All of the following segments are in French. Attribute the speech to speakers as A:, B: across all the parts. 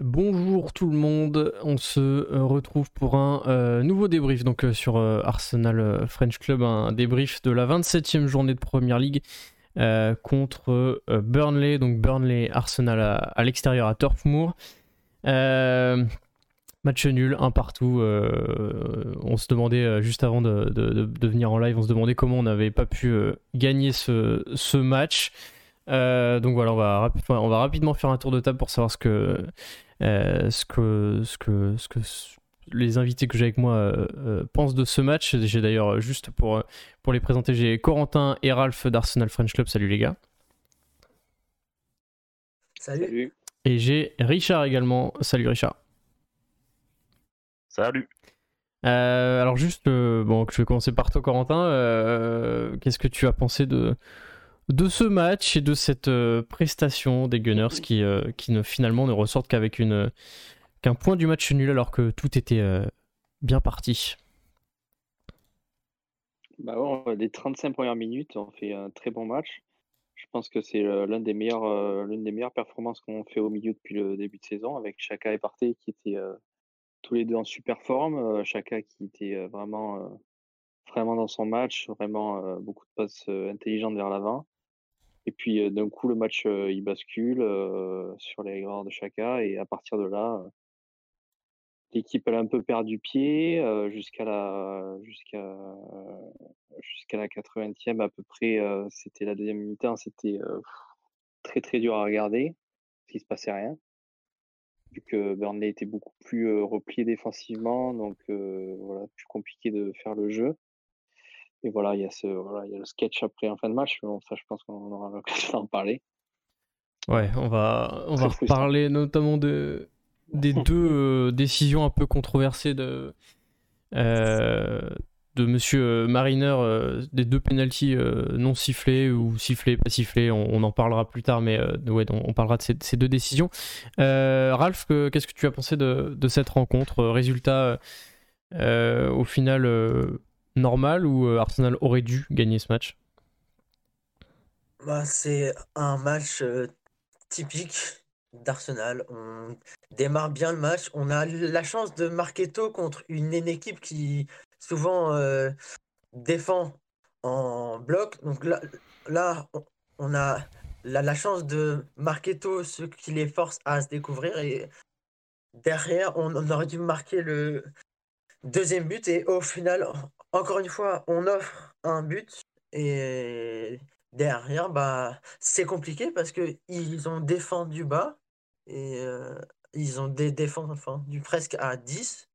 A: Bonjour tout le monde, on se euh, retrouve pour un euh, nouveau débrief donc euh, sur Arsenal French Club, un débrief de la 27e journée de Première League contre Burnley, donc Burnley Arsenal à, l'extérieur à Turf Moor. match nul, un partout. on se demandait juste avant de, venir en live, on se demandait comment on n'avait pas pu gagner ce match. Donc voilà, on va, on va rapidement faire un tour de table pour savoir ce que euh, ce, que, ce, que, ce que les invités que j'ai avec moi euh, euh, pensent de ce match. J'ai d'ailleurs, juste pour, pour les présenter, j'ai Corentin et Ralph d'Arsenal French Club. Salut les gars.
B: Salut.
A: Et j'ai Richard également. Salut Richard.
C: Salut.
A: alors juste, bon, je vais commencer par toi Corentin. Qu'est-ce que tu as pensé de, de ce match et de cette euh, prestation des Gunners qui, euh, qui ne, finalement ne ressortent qu'avec une qu'un point du match nul alors que tout était euh, bien parti.
B: Bah les 35 premières minutes, on fait un très bon match. Je pense que c'est l'un des meilleurs, l'une des meilleures performances qu'on fait au milieu depuis le début de saison avec Chaka et Partey qui étaient tous les deux en super forme. Chaka qui était vraiment, vraiment dans son match, vraiment beaucoup de passes intelligentes vers l'avant. Et puis d'un coup, le match il bascule sur les erreurs de Chaka. Et à partir de là, l'équipe elle a un peu perdu pied jusqu'à la jusqu'à jusqu'à la 80e à peu près. c'était la deuxième mi-temps, c'était très très dur à regarder, parce qu'il se passait rien. Vu que Burnley était beaucoup plus replié défensivement, donc voilà, plus compliqué de faire le jeu. Et voilà, il y a ce, voilà, il y a le sketch après en fin de match. Bon, ça, je pense qu'on aura l'occasion d'en parler.
A: Ouais, on va, on va reparler notamment de, des deux euh, décisions un peu controversées de, euh, de Monsieur euh, Mariner, des deux penalties non sifflés ou sifflés, pas sifflés. On, en parlera plus tard, mais ouais, on, parlera de ces, ces deux décisions. Ralph, qu'est-ce que tu as pensé de, de cette rencontre Résultat, au final normal ou euh, Arsenal aurait dû gagner ce match?
D: Bah, C'est un match euh, typique d'Arsenal. On démarre bien le match. On a la chance de marquer tôt contre une, équipe qui souvent euh, défend en bloc. Donc là, on a la, chance de marquer tôt ce qui les force à se découvrir. Et derrière, on aurait dû marquer le deuxième but. Et au final, encore une fois, on offre un but et derrière, bah, c'est compliqué parce que ils ont défendu bas et euh, ils ont défendu presque à 10.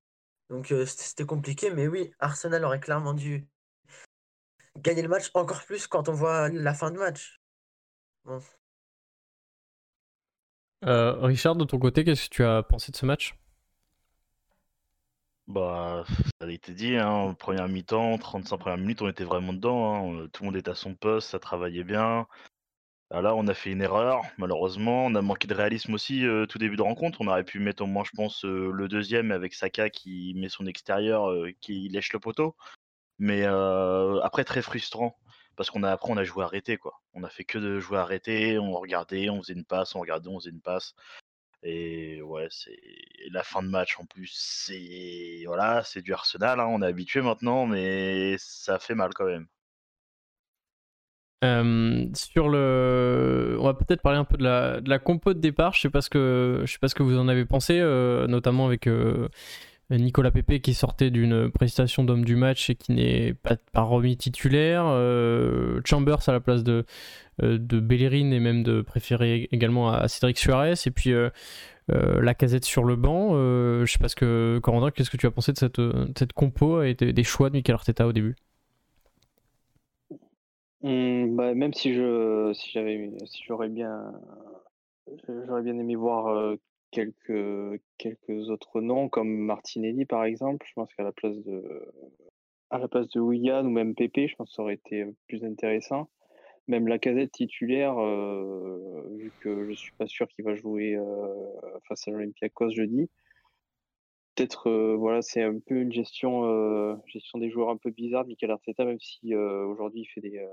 D: Donc euh, c'était compliqué, mais oui, Arsenal aurait clairement dû gagner le match encore plus quand on voit la fin de match.
A: Euh, Richard, de ton côté, qu'est-ce que tu as pensé de ce match?
C: Bah, ça a été dit, hein, première mi-temps, 35 premières minutes, on était vraiment dedans. Hein, tout le monde était à son poste, ça travaillait bien. Ah, là, on a fait une erreur, malheureusement. On a manqué de réalisme aussi euh, tout début de rencontre. On aurait pu mettre au moins, je pense, euh, le deuxième avec Saka qui met son extérieur, euh, qui lèche le poteau. Mais après, très frustrant. Parce qu'on a après, on a joué arrêté, quoi. On a fait que de jouer arrêté. On regardait, on faisait une passe, on regardait, on faisait une passe. Et ouais, c'est la fin de match en plus. C'est voilà, c'est du Arsenal. Hein, on est habitué maintenant, mais ça fait mal quand même.
A: sur le, on va peut-être parler un peu de la, de compo de départ. Je sais que, je sais pas ce que vous en avez pensé, notamment avec Nicolas Pepe qui sortait d'une prestation d'homme du match et qui n'est pas, remis titulaire. Euh, Chambers à la place de, euh, de et même de préférer également à, Cédric Suarez. Et puis euh, la casette sur le banc. je sais pas ce que, Corentin, qu'est-ce que tu as pensé de cette, cette compo et des, choix de Mikel Arteta au début?
B: Mmh, bah, Même si je si j'aurais bien aimé voir quelques, quelques autres noms comme Martinelli par exemple. Je pense qu'à la place de à la place de Willian ou même Pépé, je pense que ça aurait été plus intéressant. Même la casette titulaire, vu que je suis pas sûr qu'il va jouer face à l'Olympiakos jeudi. Peut-être voilà, c'est un peu une gestion gestion des joueurs un peu bizarre de Mikel Arteta, même si aujourd'hui il fait des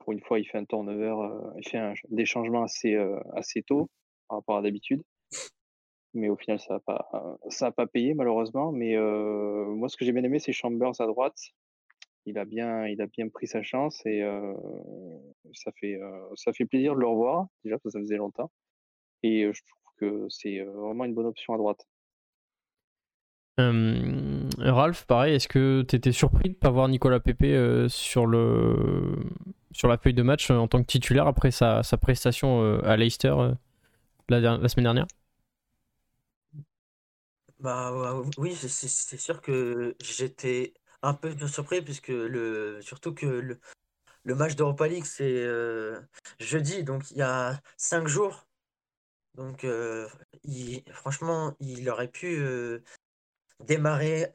B: pour une fois il fait un turnover, il fait des changements assez assez tôt par rapport à d'habitude. Mais au final, ça n'a pas, ça a pas payé malheureusement. Mais moi, ce que j'ai bien aimé, c'est Chambers à droite. Il a bien, il a bien pris sa chance et ça fait, ça fait plaisir de le revoir. Déjà, parce que ça faisait longtemps. Et je trouve que c'est vraiment une bonne option à droite.
A: Ralph, pareil, est-ce que tu étais surpris de ne pas voir Nicolas Pepe sur, le... sur la feuille de match en tant que titulaire après sa, sa prestation à Leicester la, semaine dernière?
D: Bah oui, c'est sûr que j'étais un peu surpris puisque le surtout que le, match d'Europa League c'est jeudi, donc il y a cinq jours. Donc il, franchement, il aurait pu démarrer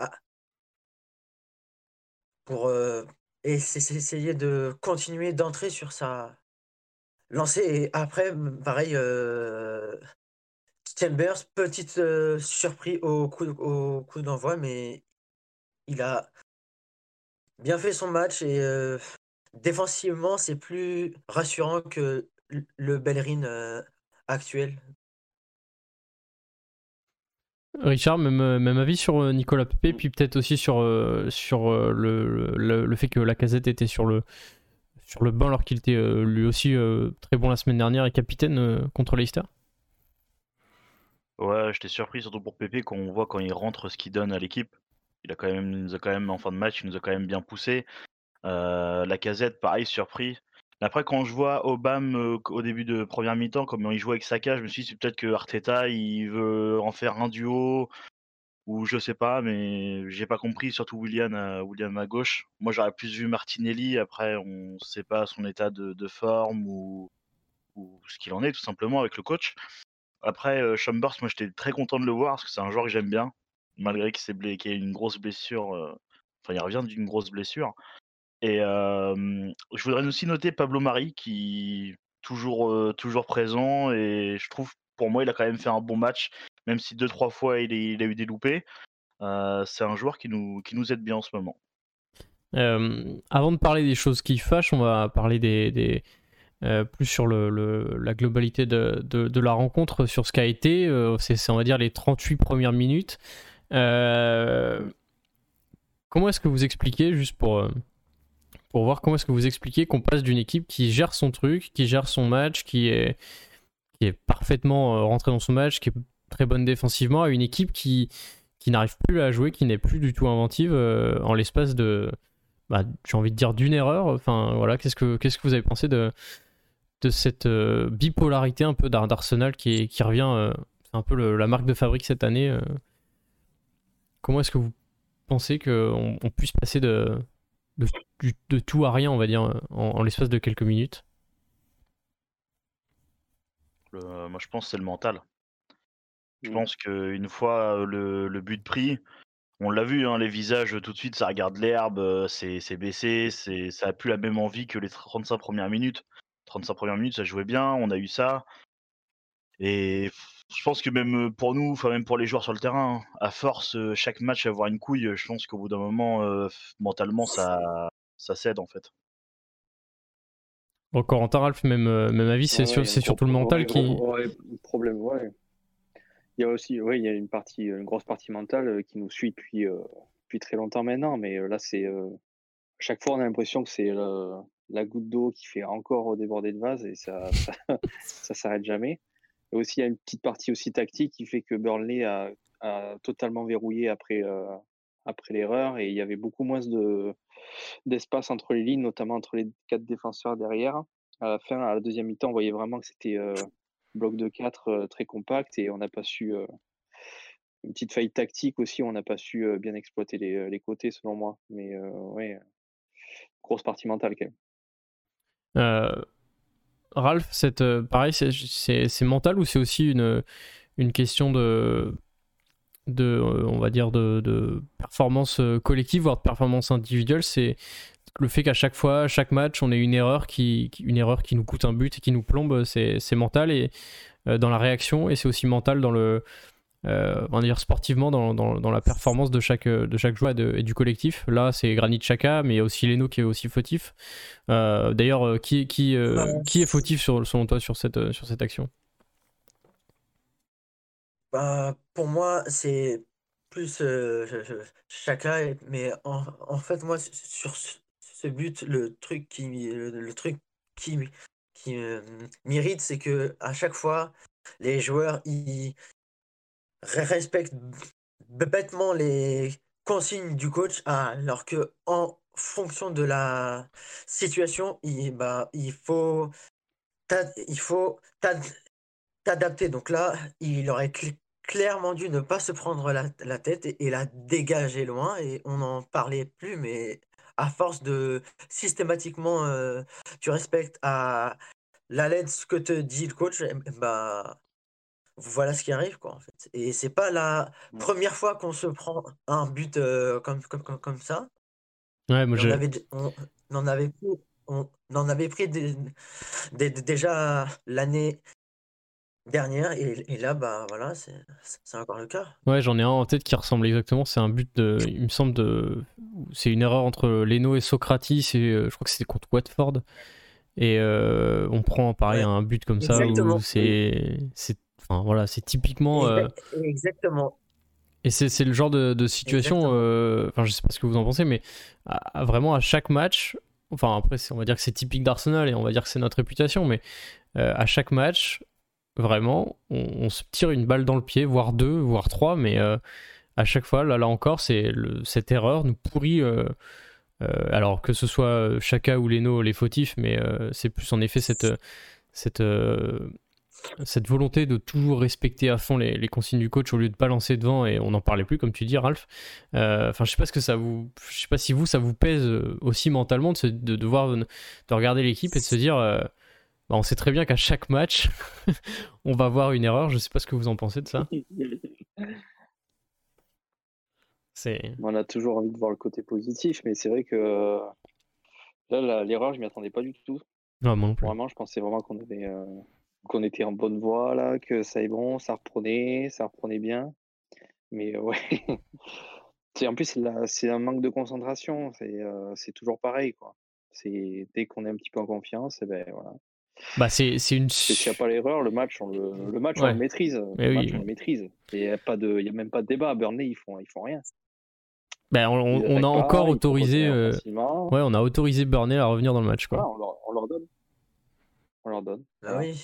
D: pour euh, essayer de continuer d'entrer sur sa lancée. Et après, pareil, euh, Chambers, petite euh, surprise au coup, d'envoi, mais il a bien fait son match et euh, défensivement, c'est plus rassurant que le Bellerin actuel.
A: Richard, même, euh, avis sur euh, Nicolas Pepe, puis peut-être aussi sur, euh, le, fait que la casette était sur le, sur le banc alors qu'il était lui aussi très bon la semaine dernière et capitaine contre Leicester?
C: Ouais, j'étais surpris surtout pour Pepe quand on voit quand il rentre ce qu'il donne à l'équipe. Il a quand même, nous a quand même en fin de match, il nous a quand même bien poussé. la casette, pareil, surpris. Après, quand je vois Obama au début de première mi-temps, comment il joue avec Saka, je me suis dit peut-être que Arteta il veut en faire un duo ou je sais pas, mais j'ai pas compris. Surtout William, à, William à gauche. Moi, j'aurais plus vu Martinelli. Après, on sait pas son état de, forme ou, ce qu'il en est tout simplement avec le coach. Après, Chambers, moi j'étais très content de le voir parce que c'est un joueur que j'aime bien, malgré qu'il ait une grosse blessure. Enfin, il revient d'une grosse blessure. Et je voudrais aussi noter Pablo Mari qui toujours toujours présent et je trouve pour moi il a quand même fait un bon match même si deux trois fois il, a eu des loupés. c'est un joueur qui nous qui nous aide bien en ce moment.
A: avant de parler des choses qui fâchent, on va parler des, plus sur le, la globalité de, de, la rencontre, sur ce qu'a été. c'est, on va dire, les 38 premières minutes. comment est-ce que vous expliquez, juste pour, pour voir comment est-ce que vous expliquez qu'on passe d'une équipe qui gère son truc, qui gère son match, qui est, qui est parfaitement euh, rentrée dans son match, qui est très bonne défensivement, à une équipe qui, qui n'arrive plus à jouer, qui n'est plus du tout inventive euh, en l'espace de, bah, j'ai envie de dire d'une erreur. Enfin voilà, qu'est-ce que, qu'est-ce que vous avez pensé de, de cette euh, bipolarité un peu d'Arsenal qui, qui revient, c'est un peu la marque de fabrique cette année. comment est-ce que vous pensez qu'on on puisse passer de, de, tout à rien, on va dire, en, l'espace de quelques minutes?
C: Moi, je pense que c'est le mental. Je mmh. pense qu'une fois le, le, but pris, on l'a vu, hein, les visages tout de suite, ça regarde l'herbe, c'est baissé, ça a plus la même envie que les 35 premières minutes. 35 premières minutes, ça jouait bien, on a eu ça. Et je pense que même pour nous, enfin même pour les joueurs sur le terrain, à force chaque match avoir une couille, je pense qu'au bout d'un moment, mentalement, ça, ça cède en fait.
A: Bon, Corentin Ralph, même, même avis, c'est surtout le mental qui.
B: problème, ouais. Il y a aussi, ouais, il y a une partie, une grosse partie mentale qui nous suit depuis, depuis très longtemps maintenant, mais là, c'est chaque fois, on a l'impression que c'est la goutte d'eau qui fait encore déborder de vase et ça, ça, ça s'arrête jamais. Et aussi, il y a une petite partie aussi tactique qui fait que Burnley a, totalement verrouillé après, euh, après l'erreur et il y avait beaucoup moins de, d'espace entre les lignes, notamment entre les quatre défenseurs derrière. À la fin, à la deuxième mi-temps, on voyait vraiment que c'était euh, bloc de 4 euh, très compact et on n'a pas su. une petite faille tactique aussi, on n'a pas su bien exploiter les, les, côtés selon moi. Mais ouais, grosse partie mentale quand
A: même. Ralph, cette, euh, pareil, c'est mental ou c'est aussi une, une question de, de euh, on va dire, de, performance euh, collective, voire de performance individuelle? C'est le fait qu'à chaque fois, chaque match, on ait une erreur qui, une erreur qui nous coûte un but et qui nous plombe, c'est mental et dans la réaction et c'est aussi mental dans le, euh, on va dire sportivement dans, dans, la performance de chaque, de chaque joueur et, du collectif. Là, c'est Granit Xhaka, mais il y a aussi Leno qui est aussi fautif. Euh, d'ailleurs, euh, qui, qui, qui est fautif sur, selon toi sur cette, sur cette action?
D: Bah, pour moi, c'est plus euh, chacun, mais en, fait, moi, sur ce, but, le truc qui, le, truc qui, qui m'irrite, c'est que à chaque fois, les joueurs, ils respectent bêtement les consignes du coach, alors que en fonction de la situation, il, bah, il faut il faut t'adapter. Donc là, il aurait clairement dû ne pas se prendre la, tête et, la dégager loin. Et on n'en parlait plus, mais à force de systématiquement, euh, tu respectes à la lettre ce que te dit le coach, bah, voilà ce qui arrive, quoi, en fait. Et c'est pas la première fois qu'on se prend un but euh, comme, comme, comme, ça.
A: Ouais, moi
D: on, avait, on, en avait pris, on en avait pris déjà l'année dernière et, là bah voilà c'est encore le cas
A: ouais j'en ai un en tête qui ressemble exactement c'est un but de il me semble de c'est une erreur entre Leno et Socrates et je crois que c'était contre Watford et euh, on prend pareil un but comme ça où c'est enfin voilà c'est typiquement
D: euh, exactement
A: et c'est le genre de, situation enfin je sais pas ce que vous en pensez mais vraiment à chaque match enfin après on va dire que c'est typique d'Arsenal et on va dire que c'est notre réputation mais à chaque match Vraiment, on, se tire une balle dans le pied, voire deux, voire trois, mais euh, à chaque fois, là, là encore, c'est cette erreur nous pourrit. Euh, euh, alors que ce soit Chaka ou Leno les fautifs, mais c'est plus en effet cette, cette, cette volonté de toujours respecter à fond les, consignes du coach au lieu de balancer devant et on n'en parlait plus comme tu dis Ralph. Enfin je sais pas ce que ça vous, je sais pas si vous ça vous pèse aussi mentalement de, de devoir de regarder l'équipe et de se dire bah, on sait très bien qu'à chaque match, on va voir une erreur. Je ne sais pas ce que vous en pensez de ça.
B: On a toujours envie de voir le côté positif, mais c'est vrai que là, l'erreur, je m'y attendais pas du tout.
A: Non,
B: Vraiment, je pensais vraiment qu'on avait, euh, qu'on était en bonne voie là, que ça est bon, ça reprenait, ça reprenait bien. Mais ouais, en plus c'est un manque de concentration. C'est, euh, toujours pareil quoi. C'est dès qu'on est un petit peu en confiance, et eh ben voilà,
A: bah c'est une.
B: S'il n'y a pas l'erreur, le match, on le, le match, on le maîtrise. le match, on le maîtrise. Il n'y a, pas de, il y a même pas de débat. Burnley, ils font, ils font rien.
A: Ben, on, on, a encore autorisé. Euh... Ouais, on a autorisé Burnley à revenir dans le match. Quoi.
B: Ah, on, leur, on, leur, donne. On leur donne.
D: Ah oui.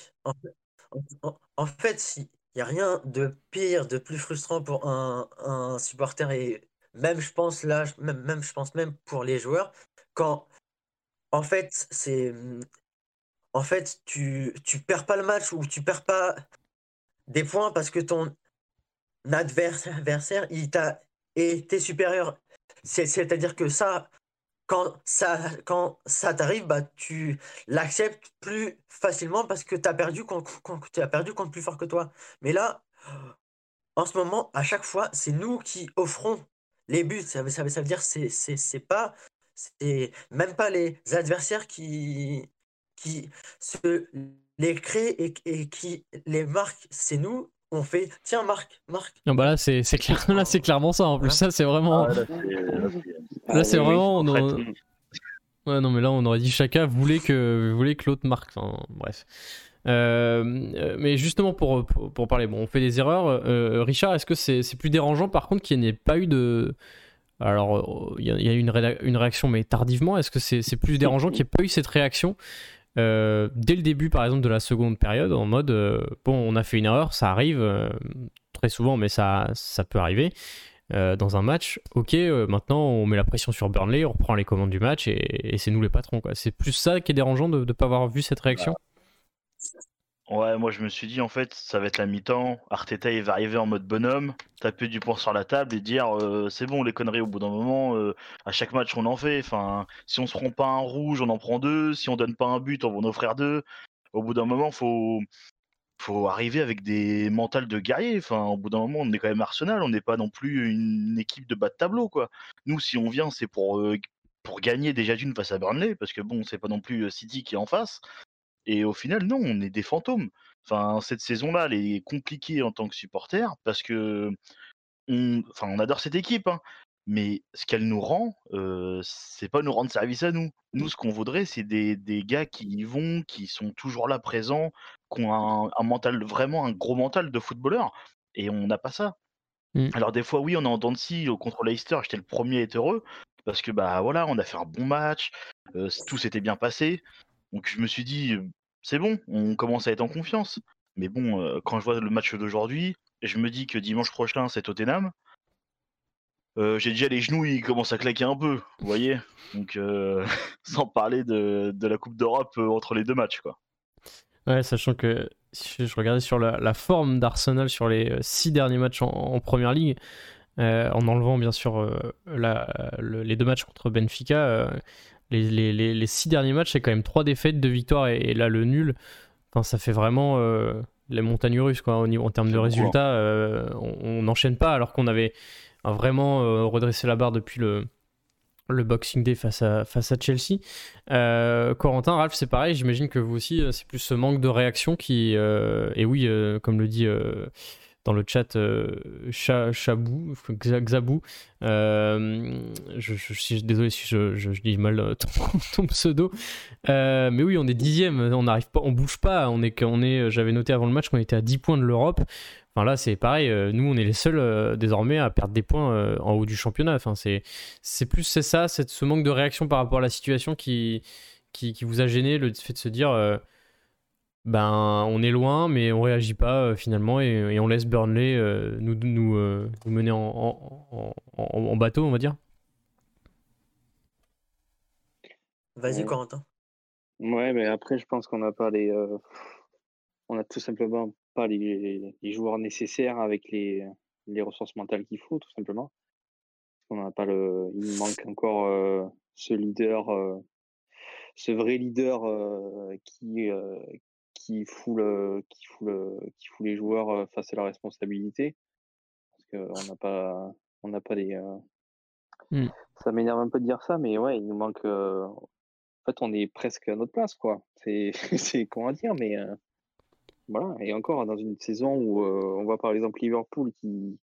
D: En fait, il n'y a rien de pire, de plus frustrant pour un, un supporter et même, je pense, là, même, même, je pense même pour les joueurs, quand en fait, c'est en fait, tu, tu perds pas le match ou tu perds pas des points parce que ton adversaire, il t'a été supérieur. C'est-à-dire que ça, quand ça, quand ça t'arrive, bah, tu l'acceptes plus facilement parce que tu as perdu contre, tu as perdu contre plus fort que toi. Mais là, en ce moment, à chaque fois, c'est nous qui offrons les buts. Ça veut, ça veut, ça veut dire c'est c'est pas c'est même pas les adversaires qui qui se les crée et, qui les marque, c'est nous. On fait tiens Marc, Marc.
A: Non bah là c'est clair, là c'est clairement ça en plus ça c'est vraiment ah, là c'est vraiment ouais non mais là on aurait dit chacun voulait que voulait que l'autre marque enfin, bref. Euh, mais justement pour, pour, parler bon on fait des erreurs. Euh, Richard est-ce que c'est plus dérangeant par contre qu'il n'y ait pas eu de alors il y, a, eu une, une réaction mais tardivement est-ce que c'est plus dérangeant qu'il n'y ait pas eu cette réaction euh, dès le début, par exemple, de la seconde période, en mode euh, bon, on a fait une erreur, ça arrive euh, très souvent, mais ça, ça peut arriver dans un match. Ok, maintenant on met la pression sur Burnley, on reprend les commandes du match et, c'est nous les patrons. C'est plus ça qui est dérangeant de ne pas avoir vu cette réaction.
C: Ouais, moi je me suis dit en fait ça va être la mi-temps, Arteta il va arriver en mode bonhomme, taper du poing sur la table et dire euh, c'est bon les conneries au bout d'un moment, euh, à chaque match on en fait, enfin si on se prend pas un rouge on en prend deux, si on donne pas un but on va en offrir deux, au bout d'un moment faut faut arriver avec des mentales de guerrier, enfin au bout d'un moment on est quand même Arsenal, on n'est pas non plus une équipe de bas de tableau quoi. Nous si on vient c'est pour euh, pour gagner déjà d'une face à Burnley parce que bon c'est pas non plus City qui est en face et au final, non, on est des fantômes. Enfin, cette saison-là, elle est compliquée en tant que supporter parce que on, enfin, on adore cette équipe, hein, mais ce qu'elle nous rend, euh, c'est pas nous rendre service à nous. Nous, ce qu'on voudrait, c'est des, des, gars qui y vont, qui sont toujours là présents, qui ont un, mental, vraiment un gros mental de footballeur. Et on n'a pas ça.
A: Mmh.
C: Alors des fois, oui, on est en dents de scie, contre Leicester, j'étais le premier à être heureux, parce que bah voilà, on a fait un bon match, tout s'était bien passé. Donc je me suis dit, c'est bon, on commence à être en confiance. Mais bon, quand je vois le match d'aujourd'hui, je me dis que dimanche prochain, c'est Tottenham. J'ai déjà les genoux, ils commencent à claquer un peu, vous voyez Donc, sans parler de, la Coupe d'Europe entre les deux matchs, quoi.
A: Ouais, sachant que si je regardais sur la, forme d'Arsenal sur les six derniers matchs en, première ligue, en enlevant bien sûr les deux matchs contre Benfica, les, six derniers matchs, c'est quand même trois défaites, deux victoires et, là le nul. Enfin, ça fait vraiment les montagnes russes quoi, niveau, en termes de résultats. on n'enchaîne pas alors qu'on avait vraiment redressé la barre depuis le, Boxing Day face à, face à Chelsea. Corentin, Ralph, c'est pareil, j'imagine que vous aussi, c'est plus ce manque de réaction qui. et oui, comme le dit dans le chat euh, Chabou, Xabou. Euh, je, suis désolé si je, dis mal euh, ton, pseudo. mais oui, on est dixième, on n'arrive pas, on bouge pas. On est, on est, j'avais noté avant le match qu'on était à 10 points de l'Europe. Enfin là, c'est pareil. nous, on est les seuls désormais à perdre des points en haut du championnat. Enfin, c'est, c'est plus c'est ça, c'est ce manque de réaction par rapport à la situation qui, qui, qui vous a gêné, le fait de se dire ben on est loin, mais on réagit pas euh, finalement et, on laisse Burnley euh, nous, nous, euh, nous, mener en, en, bateau, on va dire.
D: Vas-y, Corentin.
B: Ouais, mais après, je pense qu'on n'a pas les. on a tout simplement pas les, les, joueurs nécessaires avec les, les ressources mentales qu'il faut, tout simplement. On n'a pas le. Il manque encore ce leader, ce vrai leader qui, qui fout, qui, fout qui fout les joueurs face à la responsabilité. Parce qu'on n'a pas, on n'a pas les. Mmh. Ça m'énerve un peu de dire ça, mais ouais, il nous manque. En fait, on est presque à notre place, quoi. C'est, c'est comment dire, mais voilà. Et encore dans une saison où on voit par exemple Liverpool qui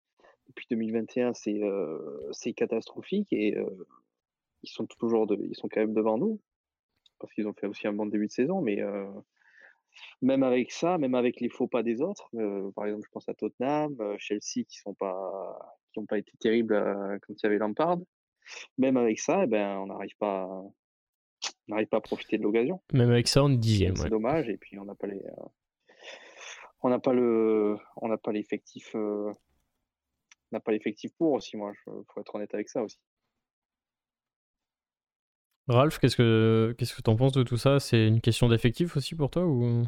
B: depuis 2021 c'est c'est catastrophique et ils sont toujours de, ils sont quand même devant nous parce qu'ils ont fait aussi un bon début de saison, mais même avec ça, même avec les faux pas des autres, euh, par exemple, je pense à Tottenham, euh, Chelsea qui sont pas qui n'ont pas été terribles euh, quand il y avait Lampard. Même avec ça, eh ben, on n'arrive pas, n'arrive pas à profiter de l'occasion.
A: Même avec ça, on est dixième.
B: C'est dommage. Et puis on n'a pas les, on n'a pas le, on n'a pas l'effectif, on n'a pas l'effectif pour aussi. Moi, il faut être honnête avec ça aussi.
A: Ralph, qu'est-ce que qu'est-ce que t'en penses de tout ça? C'est une question d'effectif aussi pour toi ou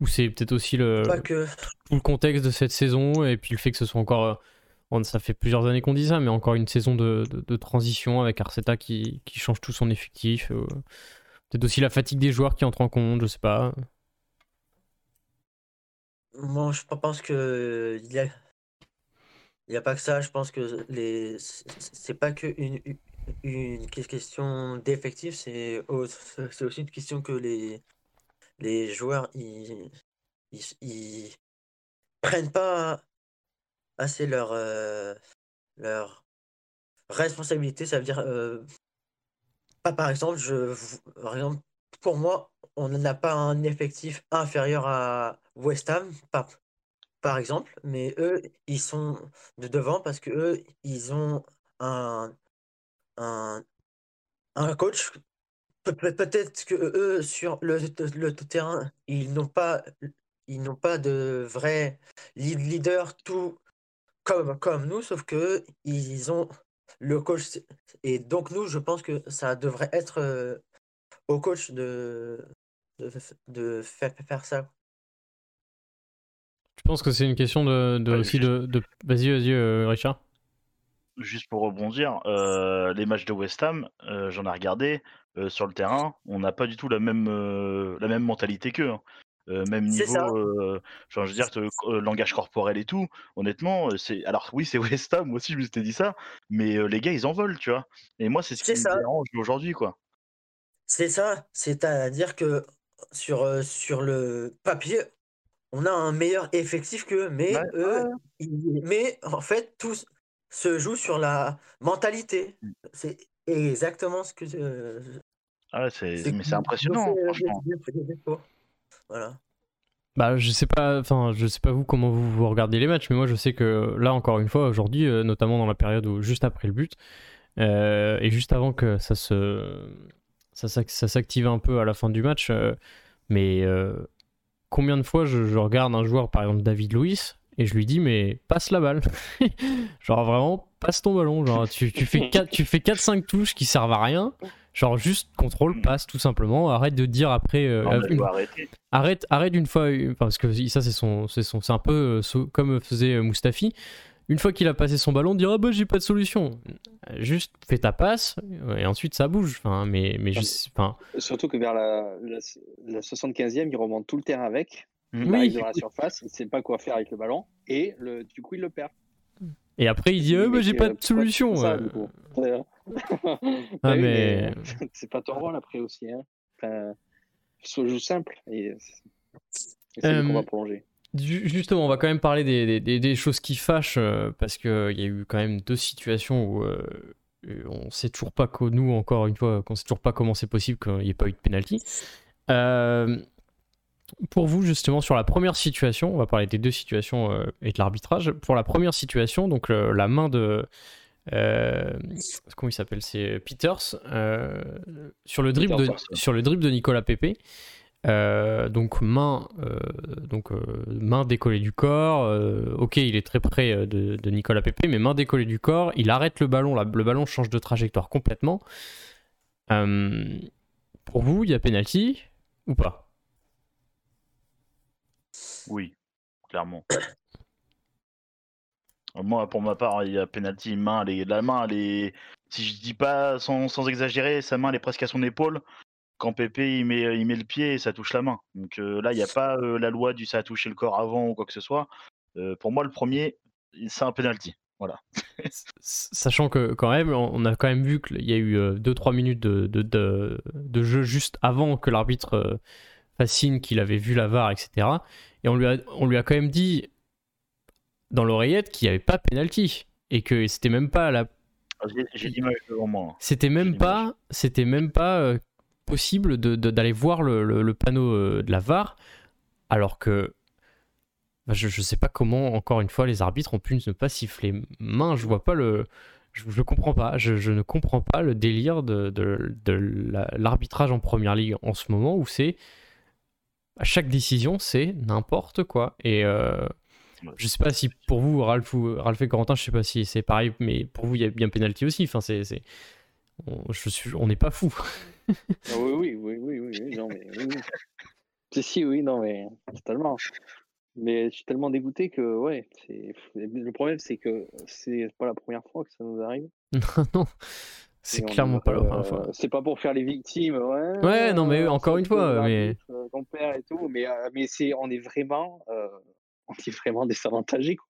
A: ou c'est peut-être aussi le tout le contexte de cette saison et puis le fait que ce soit encore euh, ça fait plusieurs années qu'on dit ça, mais encore une saison de, de, transition avec Arceta qui, qui, change tout son effectif. Euh, peut-être aussi la fatigue des joueurs qui entrent en compte, je sais pas.
D: Moi, je pense que il y a, a pas que ça. Je pense que les c'est pas que une, une question d'effectif, c'est c'est aussi une question que les, les joueurs ils, ils, prennent pas assez leur, euh, leur responsabilité. Ça veut dire, euh, pas par exemple, je, par exemple, pour moi, on n'a pas un effectif inférieur à West Ham, par, par exemple, mais eux, ils sont de devant parce que eux, ils ont un, un, un coach. Peut-être que eux, sur le, le terrain, ils n'ont pas, ils n'ont pas de vrai leader tout comme, comme nous, sauf que ils ont le coach. Et donc, nous, je pense que ça devrait être euh, au coach de, de, de faire, faire ça.
A: Je pense que c'est une question de, de aussi de, de... Vas-y, vas-y, euh, Richard
C: juste pour rebondir, euh, les matchs de West Ham, euh, j'en ai regardé euh, sur le terrain, on n'a pas du tout la même, la même mentalité qu'eux. Hein. même niveau, je veux dire, langage corporel et tout. Honnêtement, c'est alors oui, c'est West Ham, moi aussi je me suis dit ça, mais les gars, ils en veulent, tu vois. Et moi, c'est ce qui me dérange aujourd'hui, quoi.
D: C'est ça, c'est-à-dire que sur, sur le papier, on a un meilleur effectif qu'eux, mais eux, mais en fait, tous, se joue sur la mentalité. Mmh. C'est exactement ce que.
C: ah, c'est, mais c'est impressionnant, franchement.
D: Voilà.
A: Bah, je sais pas, enfin, je sais pas vous comment vous, vous, regardez les matchs, mais moi je sais que là, encore une fois, aujourd'hui, euh, notamment dans la période où juste après le but euh, et juste avant que ça se, ça, ça, s'active un peu à la fin du match, euh, mais combien de fois je, je, regarde un joueur, par exemple David Luiz, et je lui dis mais passe la balle, genre vraiment passe ton ballon, genre tu, tu fais 4 tu fais 4-5 touches qui servent à rien Genre juste contrôle, passe tout simplement. Arrête de dire après. Euh, arrête, arrête une fois, parce que ça c'est son, c'est son, c'est un peu euh, comme faisait euh, Mustafi. Une fois qu'il a passé son ballon, dire ah bah j'ai pas de solution. Juste fais ta passe et ensuite ça bouge. Enfin, mais mais enfin.
B: Surtout que vers la, la, 75e, il remonte tout le terrain avec. Hmm. Il arrive dans la surface, il sait pas quoi faire avec le ballon et le, du coup il le perd.
A: Et après, il dit oh, bah, j'ai pas de solution.
B: ah, mais... c'est pas ton rôle après aussi. Hein. Enfin, joue simple. Et c'est euh, qu'on va prolonger.
A: Justement, on va quand même parler des, des, des choses qui fâchent euh, parce qu'il y a eu quand même deux situations où euh, on sait toujours pas que nous, encore une fois, qu'on sait toujours pas comment c'est possible qu'il n'y ait pas eu de penalty. Euh, pour vous, justement, sur la première situation, on va parler des deux situations euh, et de l'arbitrage. Pour la première situation, donc la main de. Euh, comment il s'appelle C'est Peters. Euh, sur, le dribble de, sur le dribble de Nicolas Pepe. Donc main, donc main décollée du corps. ok, il est très près de, Nicolas Pepe, mais main décollée du corps. Il arrête le ballon. le ballon change de trajectoire complètement. pour vous, il y a penalty ou pas?
C: Oui, clairement. Moi, pour ma part, il y a penalty main. la main, elle est, si je dis pas sans, exagérer, sa main elle est presque à son épaule. Quand Pépé il met, il met le pied, ça touche la main. Donc euh, là, il n'y a pas euh, la loi du ça a touché le corps avant ou quoi que ce soit. Euh, pour moi, le premier, c'est un penalty. Voilà.
A: Sachant que quand même, on a quand même vu qu'il y a eu 2-3 minutes de, de, jeu juste avant que l'arbitre fascine qu'il avait vu la VAR, etc. Et on lui a, on lui a quand même dit dans l'oreillette qu'il n'y avait pas penalty et que c'était même pas la.
C: Ah, j'ai l'image devant moi.
A: C'était même pas, c'était même pas euh, possible d'aller de, voir le, le, panneau euh, de la VAR, alors que bah, je, ne sais pas comment encore une fois les arbitres ont pu ne pas siffler main. Je vois pas le, je, je comprends pas, je, je, ne comprends pas le délire de, de l'arbitrage en première ligue en ce moment où c'est à chaque décision, c'est n'importe quoi. Et euh, je sais pas si pour vous, Ralph, ou, Ralph et Corentin, je sais pas si c'est pareil, mais pour vous, il y a bien penalty aussi. Enfin, c'est, je suis, on n'est pas fou.
B: Ah oui, oui, oui, oui, oui, non, mais oui, oui. Si, oui, non, mais totalement. Mais je suis tellement dégoûté que, ouais, c'est... le problème, c'est que c'est pas la première fois que ça nous arrive.
A: non, non. C'est clairement pas la première fois.
B: C'est pas pour faire les victimes, ouais.
A: Ouais, non, mais encore une fois, mais.
B: Ton père et tout, mais, euh, mais c'est, on est vraiment, euh, on est vraiment désavantagé, quoi.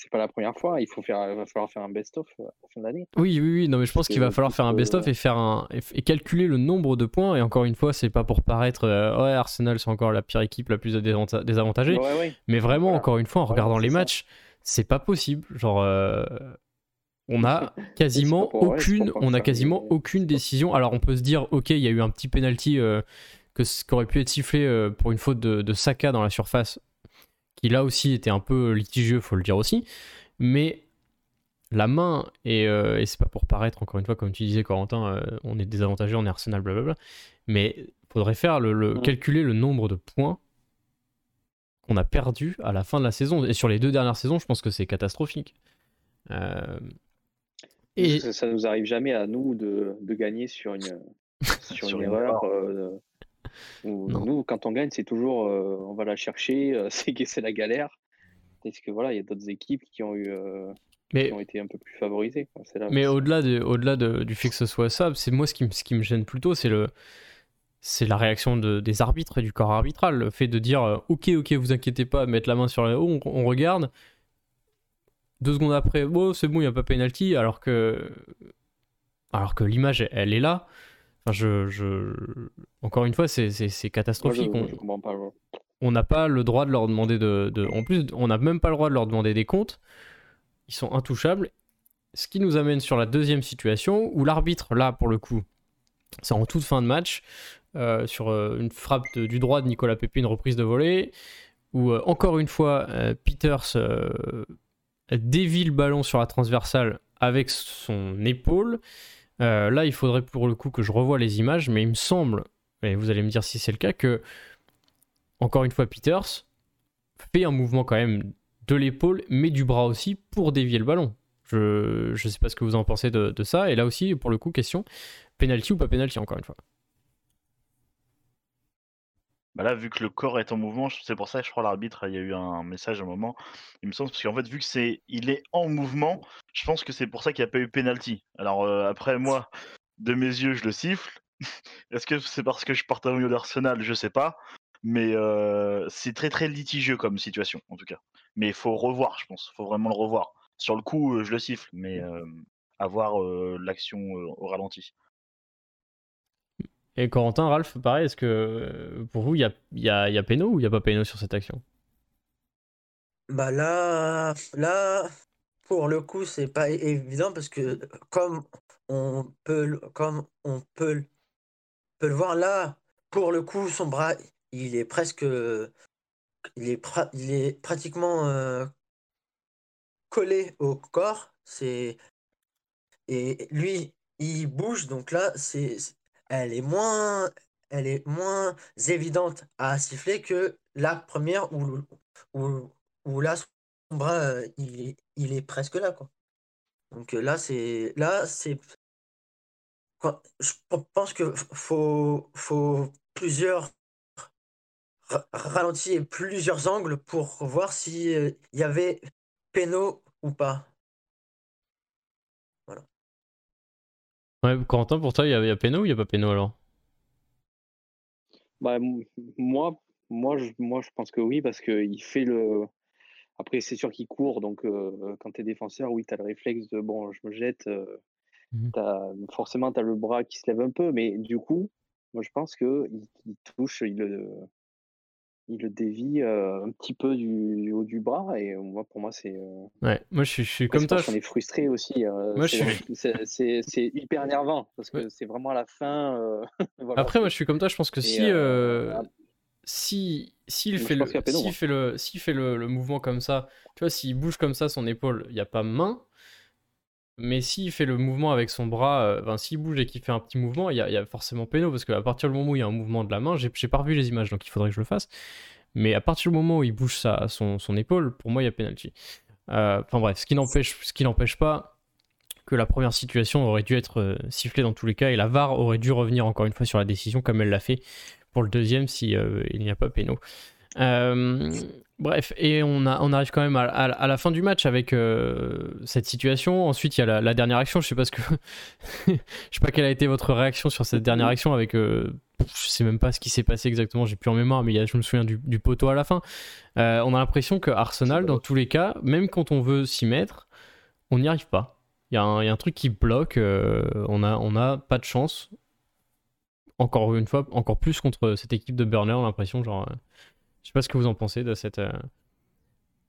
B: C'est pas la première fois, il faut faire, va falloir faire un best-of euh, à la fin d'année.
A: Oui, oui, oui, non, mais je pense qu'il va falloir faire un best-of et faire un et calculer le nombre de points. Et encore une fois, c'est pas pour paraître, ouais, Arsenal c'est encore la pire équipe, la plus désavantagée. Mais vraiment, encore une fois, en regardant les matchs, c'est pas possible. Genre, on a quasiment aucune, on a quasiment aucune décision. Alors on peut se dire, ok, il y a eu un petit penalty euh, que aurait pu être sifflé euh, pour une faute de, Saka dans la surface, qui là aussi était un peu litigieux, faut le dire aussi. Mais la main et, euh, et c'est pas pour paraître encore une fois comme tu disais Corentin, on est désavantagé, on est Arsenal, blablabla. Mais faudrait faire le, mm. calculer le nombre de points qu'on a perdu à la fin de la saison. Et sur les deux dernières saisons, je pense que c'est catastrophique. Euh,
B: ça, ne nous arrive jamais à nous de, de gagner sur une, sur, une, erreur. Euh, nous, quand on gagne, c'est toujours euh, on va la chercher, euh, c'est la galère. Parce que voilà, il y a d'autres équipes qui ont eu. Mais, qui ont été un peu plus favorisées.
A: mais au-delà de, au-delà du fait que ce soit ça, c'est moi ce qui, ce qui me gêne plutôt, c'est le, c'est la réaction de, des arbitres et du corps arbitral. Le fait de dire ok, ok, vous inquiétez pas, mettre la main sur la haut, on, on regarde, deux secondes après, oh, c'est bon, il n'y a pas penalty, alors que, alors que l'image, elle, est là. Enfin, je, je... Encore une fois, c'est catastrophique. on n'a pas le droit de leur demander de, de... En plus, on n'a même pas le droit de leur demander des comptes. Ils sont intouchables. Ce qui nous amène sur la deuxième situation où l'arbitre, là, pour le coup, c'est en toute fin de match, euh, sur euh, une frappe du droit de Nicolas Pépé, une reprise de volée où encore une fois, Peters dévie le ballon sur la transversale avec son épaule. Là, il faudrait pour le coup que je revoie les images, mais il me semble, et vous allez me dire si c'est le cas, que encore une fois, Peters fait un mouvement quand même de l'épaule, mais du bras aussi pour dévier le ballon. Je ne sais pas ce que vous en pensez de, ça. Et là aussi, pour le coup, question penalty ou pas penalty, encore une fois
C: bah là, vu que le corps est en mouvement, c'est pour ça que je crois l'arbitre, il y a eu un message à un moment. Il me semble parce qu'en fait, vu que c'est, il est en mouvement, je pense que c'est pour ça qu'il n'y a pas eu penalty. Alors euh, après, moi, de mes yeux, je le siffle. Est-ce que c'est parce que je porte un milieu d'Arsenal? Je sais pas. Mais c'est très très litigieux comme situation, en tout cas. Mais il faut revoir, je pense. Il faut vraiment le revoir. Sur le coup, je le siffle, mais avoir l'action au ralenti.
A: Et Corentin, Ralph, pareil, est-ce que pour vous, il y a, y, a, y a ou il n'y a pas péno sur cette action?
D: Bah là, là, pour le coup, c'est pas évident parce que comme on peut, comme on peut, peut le voir là, pour le coup, son bras, il est presque. Il est, il est pratiquement euh, collé au corps. Et lui, il bouge. Donc là, c'est elle est moins elle est moins évidente à siffler que la première où, où, où là son bras euh, il est, presque là quoi. Donc là c'est là c'est je pense que faut faut plusieurs ralentir plusieurs angles pour voir s'il euh, y avait péno ou pas. Voilà.
A: Ouais, Quentin, pour toi, il y a, y a péno ou il n'y a pas péno alors?
B: Bah, moi, moi, je, moi, je pense que oui, parce qu'il fait le. Après, c'est sûr qu'il court, donc euh, quand tu es défenseur, oui, tu as le réflexe de bon, je me jette. Euh, mmh forcément, tu as le bras qui se lève un peu, mais du coup, moi, je pense qu'il il touche, il, il le dévie euh, un petit peu du, haut du bras et moi pour moi c'est euh,
A: ouais moi je suis, je suis comme toi
B: on est frustré aussi euh, moi c'est hyper énervant parce que c'est vraiment à la fin
A: après moi je suis comme toi je pense que si si s'il fait, le, s'il fait le s'il fait le, le, mouvement comme ça tu vois s'il bouge comme ça son épaule il n'y a pas main mais s'il fait le mouvement avec son bras, enfin, s'il bouge et qu'il fait un petit mouvement, il y, a forcément péno, parce qu'à partir du moment où il y a un mouvement de la main, j'ai pas revu les images, donc il faudrait que je le fasse. Mais à partir du moment où il bouge sa, son, épaule, pour moi, il y a penalty. Euh, enfin bref, ce qui n'empêche pas que la première situation aurait dû être euh, sifflée dans tous les cas, et la VAR aurait dû revenir encore une fois sur la décision, comme elle l'a fait pour le deuxième, si euh, n'y a pas péno. Euh, bref, et on, a, on arrive quand même à, la fin du match avec euh, cette situation. Ensuite, il y a la, dernière action. Je sais pas ce que, je sais pas quelle a été votre réaction sur cette dernière action avec. Euh, je sais même pas ce qui s'est passé exactement. J'ai plus en mémoire, mais il y a, je me souviens du, poteau à la fin. on a l'impression que Arsenal, dans tous les cas, même quand on veut s'y mettre, on n'y arrive pas. Il y, a un, y, a un truc qui bloque. on a, on a pas de chance. Encore une fois, encore plus contre cette équipe de Burner, l'impression genre je sais pas ce que vous en pensez de cette, euh,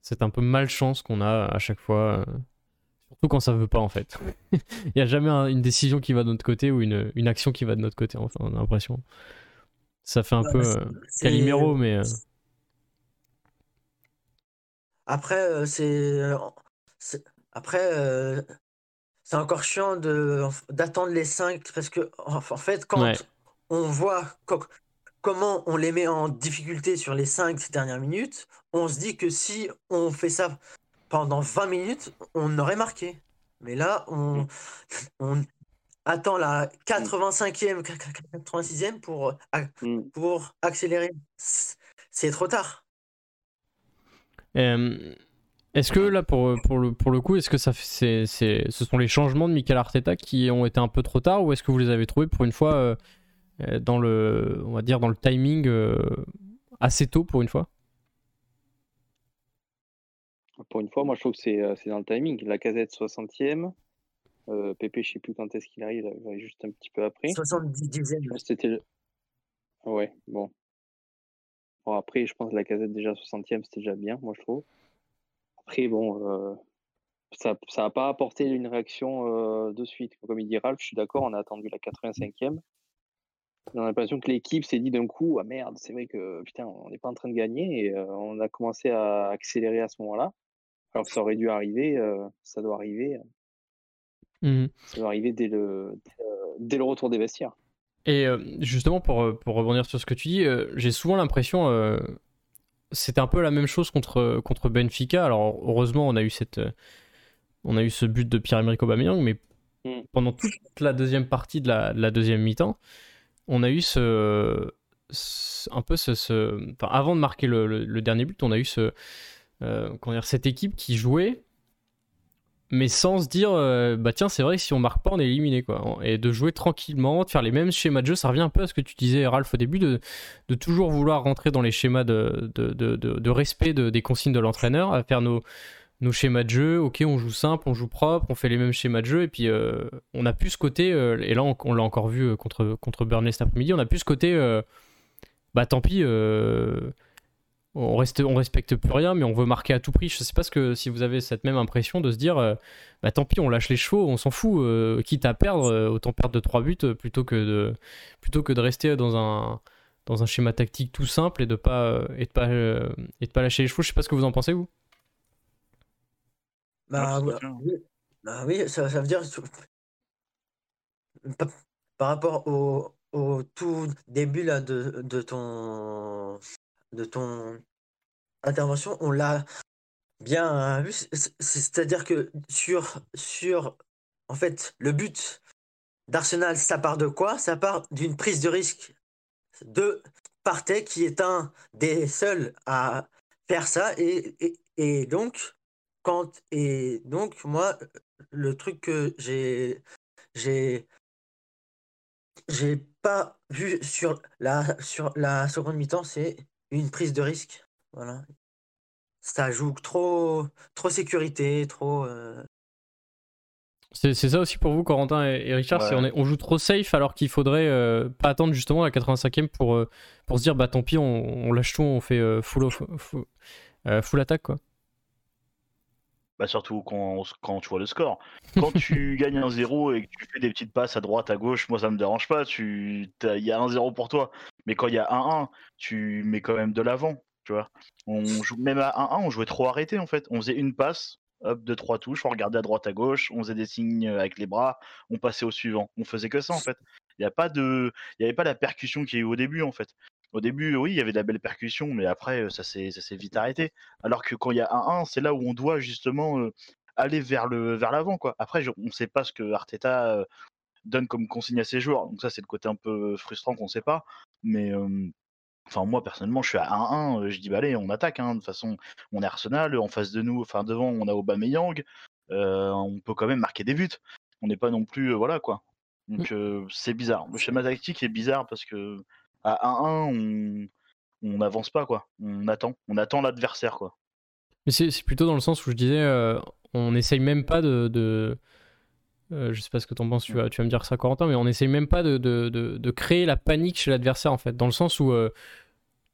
A: cette un peu malchance qu'on a à chaque fois, euh, surtout quand ça veut pas en fait. Il n'y a jamais une décision qui va de notre côté ou une, une action qui va de notre côté, enfin, on a l'impression. Ça fait un peu euh, Calimero, mais.
D: Après, c'est. Après, c'est encore chiant d'attendre les 5 parce que, en fait, quand on voit comment on les met en difficulté sur les 5 dernières minutes, on se dit que si on fait ça pendant 20 minutes, on aurait marqué. Mais là, on, on attend la 85e, 86e pour, mm. pour accélérer. C'est trop tard.
A: est-ce que là, pour, pour, le, pour le coup, est-ce que ça, c'est, ce sont les changements de Michael Arteta qui ont été un peu trop tard ou est-ce que vous les avez trouvés pour une fois euh, dans le, on va dire dans le timing euh, assez tôt pour une fois
B: Pour une fois, moi je trouve que c'est euh, dans le timing. La casette 60e, euh, Pépé, je sais plus quand est-ce qu'il arrive, il arrive juste un petit peu après.
D: 70e.
B: C'était Ouais, bon. Bon, après, je pense que la casette déjà 60e, c'était déjà bien, moi je trouve. Après, bon, ça n'a pas apporté une réaction de suite. Comme il dit Ralph, je suis d'accord, on a attendu la 85e. On a l'impression que l'équipe s'est dit d'un coup, ah merde, c'est vrai que putain, on n'est pas en train de gagner et on a commencé à accélérer à ce moment-là. Alors que ça aurait dû arriver, ça doit arriver. Mmh ça doit arriver dès le, dès le retour des vestiaires.
A: Et justement, pour, pour rebondir sur ce que tu dis, j'ai souvent l'impression, c'était un peu la même chose contre, contre Benfica. Alors heureusement, on a eu cette, on a eu ce but de Pierre-Emerick Aubameyang, mais mmh. pendant toute la deuxième partie de la, de la deuxième mi-temps, on a eu ce, un peu ce, enfin, avant de marquer le, dernier but, on a eu euh, cette équipe qui jouait, mais sans se dire, euh, bah tiens, c'est vrai que si on marque pas, on est éliminé, quoi. Et de jouer tranquillement, de faire les mêmes schémas de jeu, ça revient un peu à ce que tu disais, Ralph, au début, de, toujours vouloir rentrer dans les schémas de, de respect des consignes de l'entraîneur, à faire nos, nos schémas de jeu, ok, on joue simple, on joue propre, on fait les mêmes schémas de jeu, et puis euh, on a plus ce côté, euh, et là on, l'a encore vu euh, contre, contre Burnley cet après-midi, on a plus ce côté, bah tant pis, on, reste, on respecte plus rien, mais on veut marquer à tout prix. Je sais pas ce que, si vous avez cette même impression de se dire, bah tant pis, on lâche les chevaux, on s'en fout, quitte à perdre, autant perdre de 3 buts plutôt que de, plutôt que de rester dans un, dans un schéma tactique tout simple et de pas, et de pas, et de pas lâcher les chevaux. Je sais pas ce que vous en pensez, vous
D: bah, bah, oui, ça, veut dire par, rapport au, au, tout début là, de, de, ton, de ton intervention, on l'a bien vu. C'est-à-dire que sur, sur en fait, le but d'Arsenal, ça part de quoi? Ça part d'une prise de risque de Partey qui est un des seuls à faire ça et, et, et donc quand et donc moi le truc que j'ai j'ai j'ai pas vu sur la sur la seconde mi-temps, c'est une prise de risque. Voilà. Ça joue trop trop sécurité, trop euh
A: C'est ça aussi pour vous, Corentin et, Richard, on, est, on, joue trop safe alors qu'il faudrait euh, pas attendre justement la 85e pour, euh, pour se dire bah tant pis, on, lâche tout, on fait full, full, full attaque quoi.
C: Bah surtout quand, quand tu vois le score. Quand tu gagnes un 0 et que tu fais des petites passes à droite, à gauche, moi ça me dérange pas. Il y a un 0 pour toi. Mais quand il y a 1-1, tu mets quand même de l'avant. Tu vois. On joue, même à 1-1, on jouait trop arrêté en fait. On faisait une passe, hop, deux, trois touches, on regardait à droite, à gauche, on faisait des signes avec les bras, on passait au suivant. On faisait que ça en fait. Il n'y a pas de, il y avait pas la percussion qui est eu au début en fait. Au début, oui, il y avait de la belle percussion, mais après, ça s'est, vite arrêté. Alors que quand il y a un 1, c'est là où on doit justement aller vers, le, vers l'avant. Quoi. Après, on ne sait pas ce que Arteta donne comme consigne à ses joueurs. Donc ça, c'est le côté un peu frustrant qu'on ne sait pas. Mais enfin, moi, personnellement, je suis à 1-1. Je dis, bah allez, on attaque. Hein. De toute façon, on est Arsenal. En face de nous, enfin devant, on a Aubameyang. on peut quand même marquer des buts. On n'est pas non plus... voilà, quoi. Mmh. Donc c'est bizarre. Le schéma tactique est bizarre parce que à 1-1, on n'avance pas, quoi. On attend, on attend l'adversaire, quoi.
A: Mais c'est plutôt dans le sens où je disais, euh, on n'essaye même pas de. de euh, je sais pas ce que tu en penses, tu vas, tu vas me dire ça, Corentin, mais on n'essaye même pas de, de, de, créer la panique chez l'adversaire, en fait. Dans le sens où. Euh,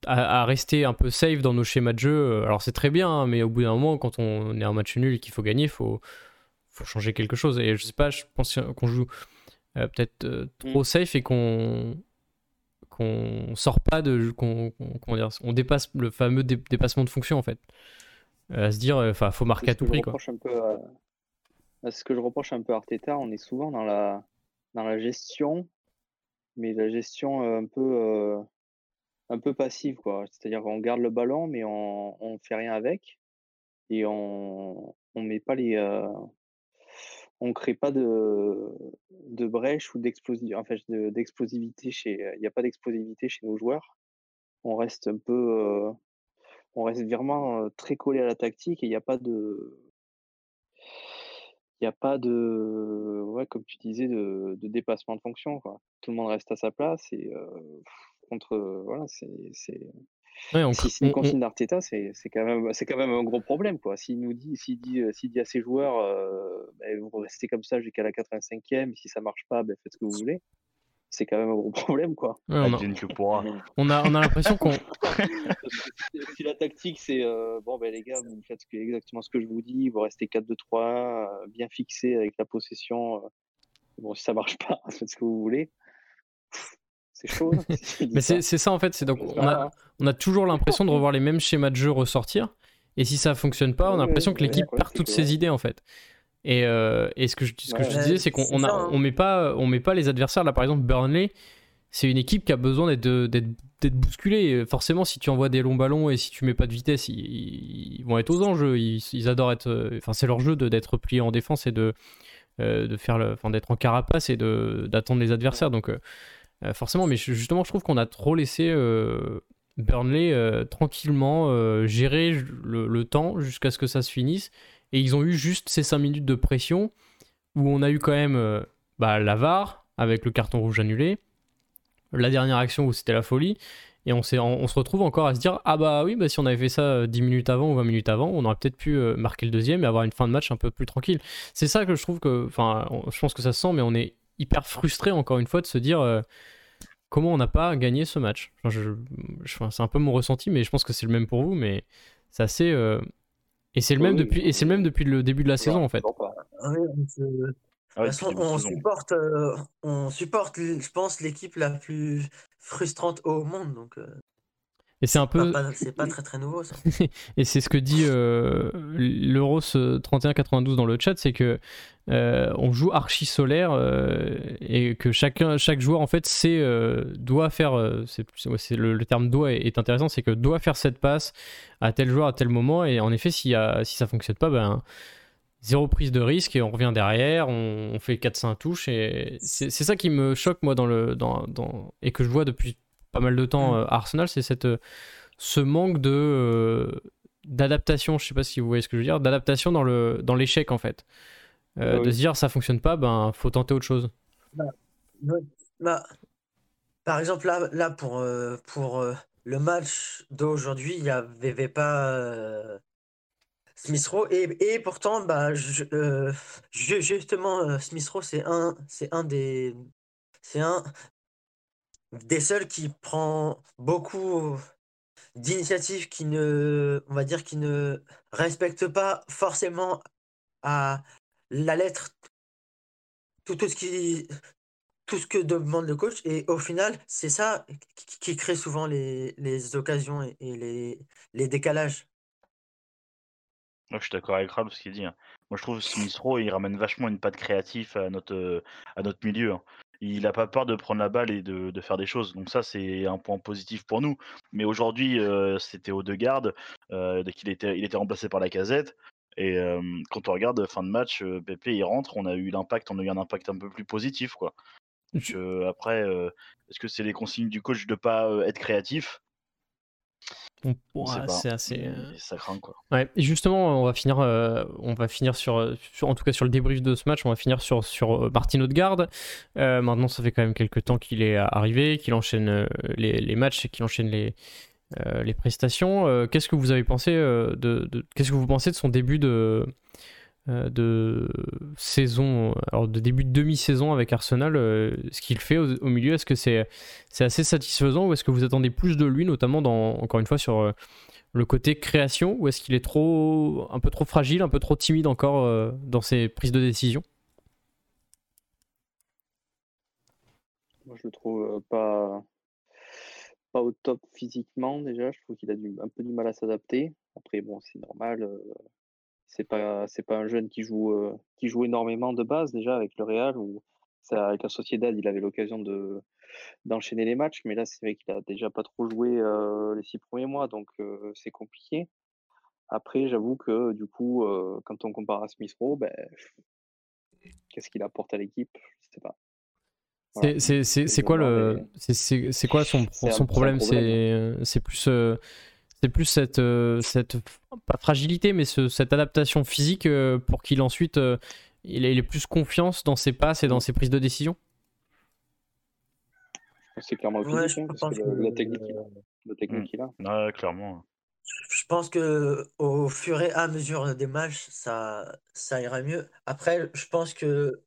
A: à, rester un peu safe dans nos schémas de jeu, alors c'est très bien, hein, mais au bout d'un moment, quand on est en match nul et qu'il faut gagner, il faut, faut changer quelque chose. Et je sais pas, je pense qu'on joue peut-être trop mm. safe et qu'on qu'on sort pas de qu'on dire on dépasse le fameux dépassement de fonction en fait. Euh, à se dire enfin faut marquer à tout prix quoi. un peu
B: ce que je reproche un peu à Arteta on est souvent dans la dans la gestion mais la gestion euh, un peu euh, un peu passive quoi. C'est-à-dire qu'on garde le ballon mais on on fait rien avec et on on met pas les on crée pas de, de brèche ou d'explosivité. Chez. Il n'y a pas d'explosivité chez nos joueurs. On reste un peu. Euh, on reste vraiment euh, très collé à la tactique et il n'y a pas de. Il n'y a pas de. Ouais, comme tu disais, de, de, dépassement de fonction. Quoi. Tout le monde reste à sa place et euh, contre. Voilà, c'est si c'est une consigne d'Arteta, c'est quand, même, quand même un gros problème. S'il nous dit, s'il dit, euh, dit à ses joueurs, euh, ben, vous restez comme ça jusqu'à la 85e, si ça marche pas, ben, faites ce que vous voulez, c'est quand même un gros problème. Quoi.
A: on, a... on, a, on a l'impression qu'on.
B: si la tactique, c'est euh, bon, ben les gars, vous faites exactement ce que je vous dis, vous restez 4-2-3, bien fixé avec la possession. bon, si ça marche pas, faites ce que vous voulez C'est chaud. hein,
A: Mais c'est c'est ça en fait, c'est donc on a, on a toujours l'impression de revoir les mêmes schémas de jeu ressortir. Et si ça fonctionne pas, on a l'impression que l'équipe perd toutes ses idées en fait. Et, euh, et ce que je, ce que je disais, c'est qu'on on
D: hein.
A: on met pas, on met pas les adversaires. Là, par exemple, Burnley, c'est une équipe qui a besoin d'être d'être d'être bousculée. Et Forcément, si tu envoies des longs ballons et si tu mets pas de vitesse, ils, ils vont être aux anges. Ils, ils adorent être. Enfin, c'est leur jeu de- d'être plié en défense et de euh, de faire le, enfin, d'être en carapace et de d'attendre les adversaires. Donc euh, euh, forcément, mais justement, je trouve qu'on a trop laissé euh, Burnley euh, tranquillement gérer le, temps jusqu'à ce que ça se finisse. Et ils ont eu juste ces 5 minutes de pression où on a eu quand même bah, avec le carton rouge annulé, la dernière action où c'était la folie. Et on, on, se retrouve encore à se dire Ah bah oui, bah, si on avait fait ça euh, 10 minutes avant ou 20 minutes avant, on aurait peut-être pu marquer le deuxième et avoir une fin de match un peu plus tranquille. C'est ça que je trouve que. Enfin, je pense que ça se sent, mais on est hyper frustré encore une fois de se dire euh, comment on n'a pas gagné ce match. Enfin, je- je- enfin, c'est un peu mon ressenti, mais je pense que c'est le même pour vous, mais c'est assez. euh, Et c'est le
B: Oui,
A: même depuis et c'est le même depuis le début de la saison en fait.
D: Ah oui, on De
C: Ah
D: toute façon, on supporte, euh, on supporte, je pense, l'équipe la plus frustrante au monde. Donc, euh,
A: Et c'est un peu
D: c'est pas très très nouveau ça.
A: et c'est ce que dit euh, l'Euros 3192 dans le chat, c'est que euh, on joue archi solaire euh, et que chacun chaque joueur en fait sait euh, doit faire c'est le, le terme doit est, est intéressant, c'est que doit faire cette passe à tel joueur à tel moment et en effet s'il y a, si ça fonctionne pas ben zéro prise de risque et on revient derrière, on, on fait 4-5 touches et c'est c'est ça qui me choque moi dans le dans, dans- et que je vois depuis pas mal de temps
D: Mm.
A: euh, à Arsenal, c'est cette euh, ce manque de euh, d'adaptation, je sais pas si vous voyez ce que je veux dire, d'adaptation dans le dans l'échec en fait. Euh,
B: Ah oui.
A: De se dire ça fonctionne pas, ben faut tenter autre chose.
D: Bah, par exemple, là, là pour, euh, pour euh, le match d'aujourd'hui, il n'y avait, pas Smith Rowe. Et, et pourtant, bah, je- ju- justement, Smith Rowe, c'est un, c'est un des. C'est un des seuls qui prend beaucoup d'initiatives qui ne, on va dire, qui ne respectent pas forcément à la lettre tout, ce qui, tout ce que demande le coach. Et au final, c'est ça qui, qui crée souvent les, les occasions et, les, les décalages.
C: Je suis d'accord avec Ralph ce qu'il dit. hein. Moi, je trouve Smith Rowe, il ramène vachement une patte créative à notre, à notre milieu. Il n'a pas peur de prendre la balle et de, de faire des choses. Donc ça, c'est un point positif pour nous. Mais aujourd'hui, euh, c'était au deux gardes. Euh, qu'il était, il était remplacé par la casette. Et euh, quand on regarde fin de match, Pepe il rentre, on a eu l'impact, on a eu un impact un peu plus positif, quoi. Donc, après, est-ce que c'est les consignes du coach de pas euh, être créatif
A: On-
C: Je sais
A: ouais,
C: pas.
A: C'est assez. Euh,
C: Ça craint, quoi.
A: Ouais, et justement, on va finir, euh, on va finir sur, euh, sur- en tout cas sur le débrief de ce match, on va finir sur, sur Martin Odegaard. Euh, maintenant, ça fait quand même quelques temps qu'il est arrivé, qu'il enchaîne les, les matchs et qu'il enchaîne les, euh, les prestations. Qu'est-ce que vous avez pensé de, de- qu'est-ce que vous pensez de son début de, de saison, alors de début de demi-saison avec Arsenal, euh, ce qu'il fait au, milieu, est-ce que c'est c'est assez satisfaisant ou est-ce que vous attendez plus de lui, notamment dans, encore une fois sur euh, le côté création ou est-ce qu'il est trop un peu trop fragile, un peu trop timide encore euh, dans ses prises de décision?
B: Moi, je le trouve euh, pas, pas au top physiquement déjà. Je trouve qu'il a du, un peu du mal à s'adapter. Après, bon, c'est normal. euh, c'est pas, c'est pas un jeune qui joue, euh, qui joue énormément de base déjà avec le Real ou ça, avec la Sociedad, il avait l'occasion de d'enchaîner les matchs. Mais là, c'est vrai qu'il a déjà pas trop joué euh, les six premiers mois, donc euh, c'est compliqué. Après, j'avoue que du coup, quand on compare à Smith Rowe, ben, qu'est-ce qu'il apporte à l'équipe Je sais pas. Voilà.
A: C'est- quoi le c'est- quoi son, son problème? C'est c'est plus c'est plus cette euh, cette pas fragilité mais ce- cette adaptation physique euh, pour qu'il ensuite euh, il ait, il ait plus confiance dans ses passes et dans ses prises de décision?
B: C'est clairement le
D: Ouais,
B: physique,
D: je
B: hein, parce
D: pense
B: que
D: que,
B: le- la technique qu'il a.
D: euh,
B: La technique qu'il a.
C: Ouais, clairement.
D: Je pense que au fur et à mesure des matchs, ça, ça ira mieux. Après, je pense que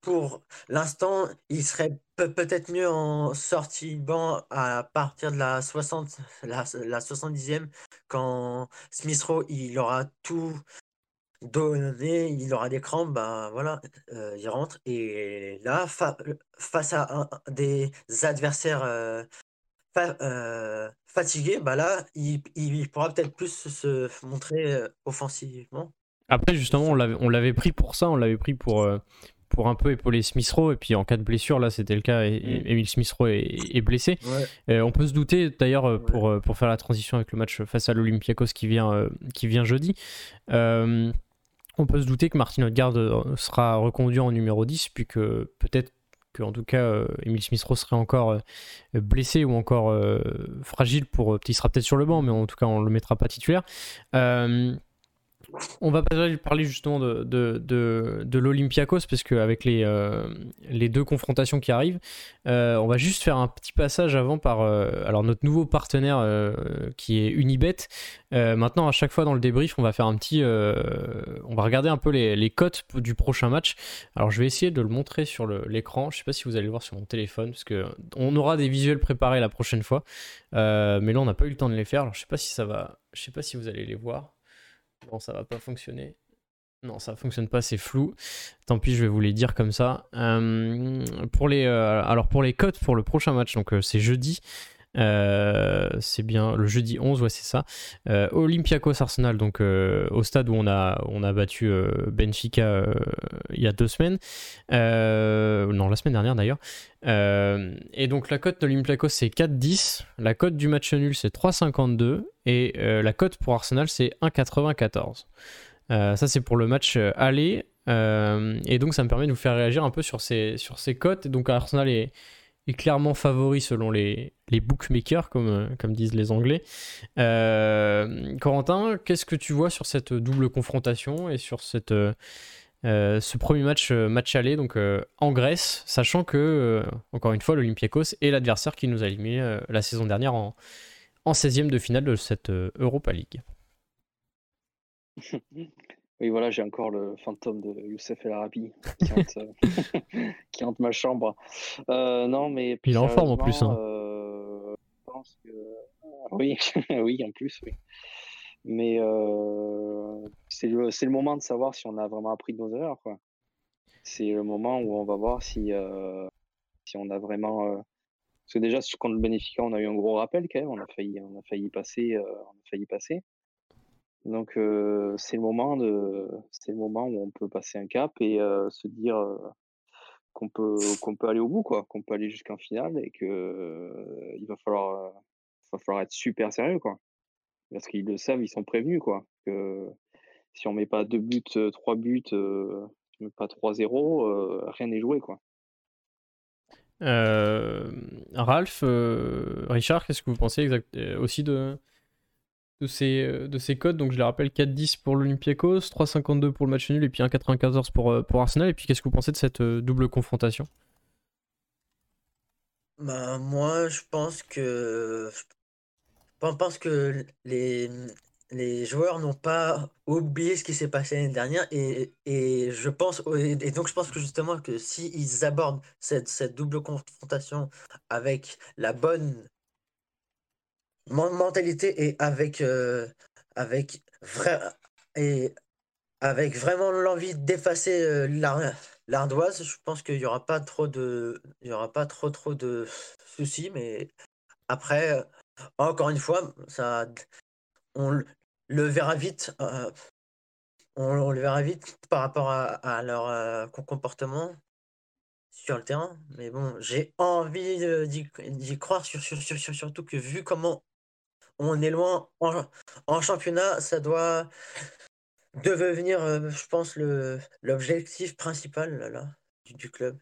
D: pour l'instant, il serait peut- peut-être mieux en sortie banc à partir de la 60, la, la 70e, quand Smith Rowe, il aura tout, donné, il aura des crampes, bah voilà, il rentre. Et là, face à des adversaires fatigués, bah là, il, il pourra peut-être plus se montrer offensivement.
A: Après, justement, on l'avait pris pour ça, on l'avait pris pour, pour un peu épauler Smith Rowe. Et puis en cas de blessure, là c'était le cas, et, mm. Emile Smith Rowe est, blessé. Euh, on peut se douter d'ailleurs euh, pour, euh, pour faire la transition avec le match face à l'Olympiakos qui vient, qui vient jeudi. on peut se douter que Martin Odegaard sera reconduit en numéro 10, puis que peut-être qu'en tout cas Emile Smith Rowe serait encore blessé ou encore fragile pour. Il sera peut-être sur le banc, mais en tout cas on le mettra pas titulaire. On va parler justement de, l'Olympiakos, parce qu'avec les, euh, les deux confrontations qui arrivent, euh, on va juste faire un petit passage avant par euh, alors notre nouveau partenaire qui est Unibet. maintenant, à chaque fois dans le débrief, on va faire un petit. on va regarder un peu les, cotes du prochain match. Alors, je vais essayer de le montrer sur l'écran. Je sais pas si vous allez le voir sur mon téléphone, parce qu'on aura des visuels préparés la prochaine fois. mais là, on n'a pas eu le temps de les faire. Alors, je ne sais pas si ça va. Je sais pas si vous allez les voir. Bon, ça va pas fonctionner. Non, ça fonctionne pas, c'est flou. Tant pis, je vais vous les dire comme ça. Euh, pour les, euh, alors pour les cotes pour le prochain match, donc euh, c'est jeudi. C'est bien le jeudi 11, ouais, c'est ça. Olympiakos Arsenal, donc au stade où on a, on a battu Benfica il y a deux semaines. non, la semaine dernière d'ailleurs. et donc la cote d'Olympiakos c'est 4-10. La cote du match nul c'est 3,52. Et la cote pour Arsenal c'est 1,94. Euh, ça, c'est pour le match euh, aller. Euh, et donc, ça me permet de vous faire réagir un peu sur ces, sur ces cotes. Donc, Arsenal est, est clairement favori selon les, bookmakers, comme, comme disent les Anglais. Corentin, qu'est-ce que tu vois sur cette double confrontation et sur cette, ce premier match, match aller donc, en Grèce, sachant que, encore une fois, l'Olympiakos est l'adversaire qui nous a éliminé la saison dernière en, en 16e de finale de cette Europa League
B: Oui, voilà, j'ai encore le fantôme de Youssef El Arabi qui hante, euh, ma chambre. Euh, non, mais
A: Il est en forme en plus. Hein.
B: Euh, je pense que... Oui, oui, en plus, oui. Mais c'est le, le, moment de savoir si on a vraiment appris de nos erreurs. C'est le moment où on va voir si, si on a vraiment. Parce que déjà, contre le Benfica, on a eu un gros rappel quand même. On a failli, on a failli passer. on a failli passer. Donc c'est le moment de c'est le moment où on peut passer un cap et se dire qu'on peut qu'on peut aller au bout quoi, qu'on peut aller jusqu'en finale et que il va falloir va falloir être super sérieux quoi. Parce qu'ils le savent, ils sont prévenus quoi que si on met pas deux buts, trois buts, pas 3-0, rien n'est joué quoi.
A: Ralph, Richard, qu'est-ce que vous pensez exact aussi de de ces, euh, de ces codes. Donc je les rappelle 4-10 pour l'Olympiakos, 3-52 pour le match nul et puis 1-94 pour, euh, pour Arsenal. Et puis qu'est-ce que vous pensez de cette euh, double confrontation?
D: Bah, Moi, je pense que. Je pense que les, joueurs n'ont pas oublié ce qui s'est passé l'année dernière et, et, je pense et donc je pense que justement que s'ils abordent cette, cette double confrontation avec la bonne mentalité et avec, euh, avec, et avec vraiment l'envie d'effacer euh, l'ardoise, je pense qu'il n'y aura pas trop de, il y aura pas trop trop de soucis. Mais après, euh, encore une fois, ça, on le verra vite. on, le verra vite par rapport à, leur comportement sur le terrain. Mais bon, j'ai envie d'y croire, sur, surtout que vu comment on est loin. En, championnat, ça doit devenir, euh, je pense, l'objectif principal là, du, club.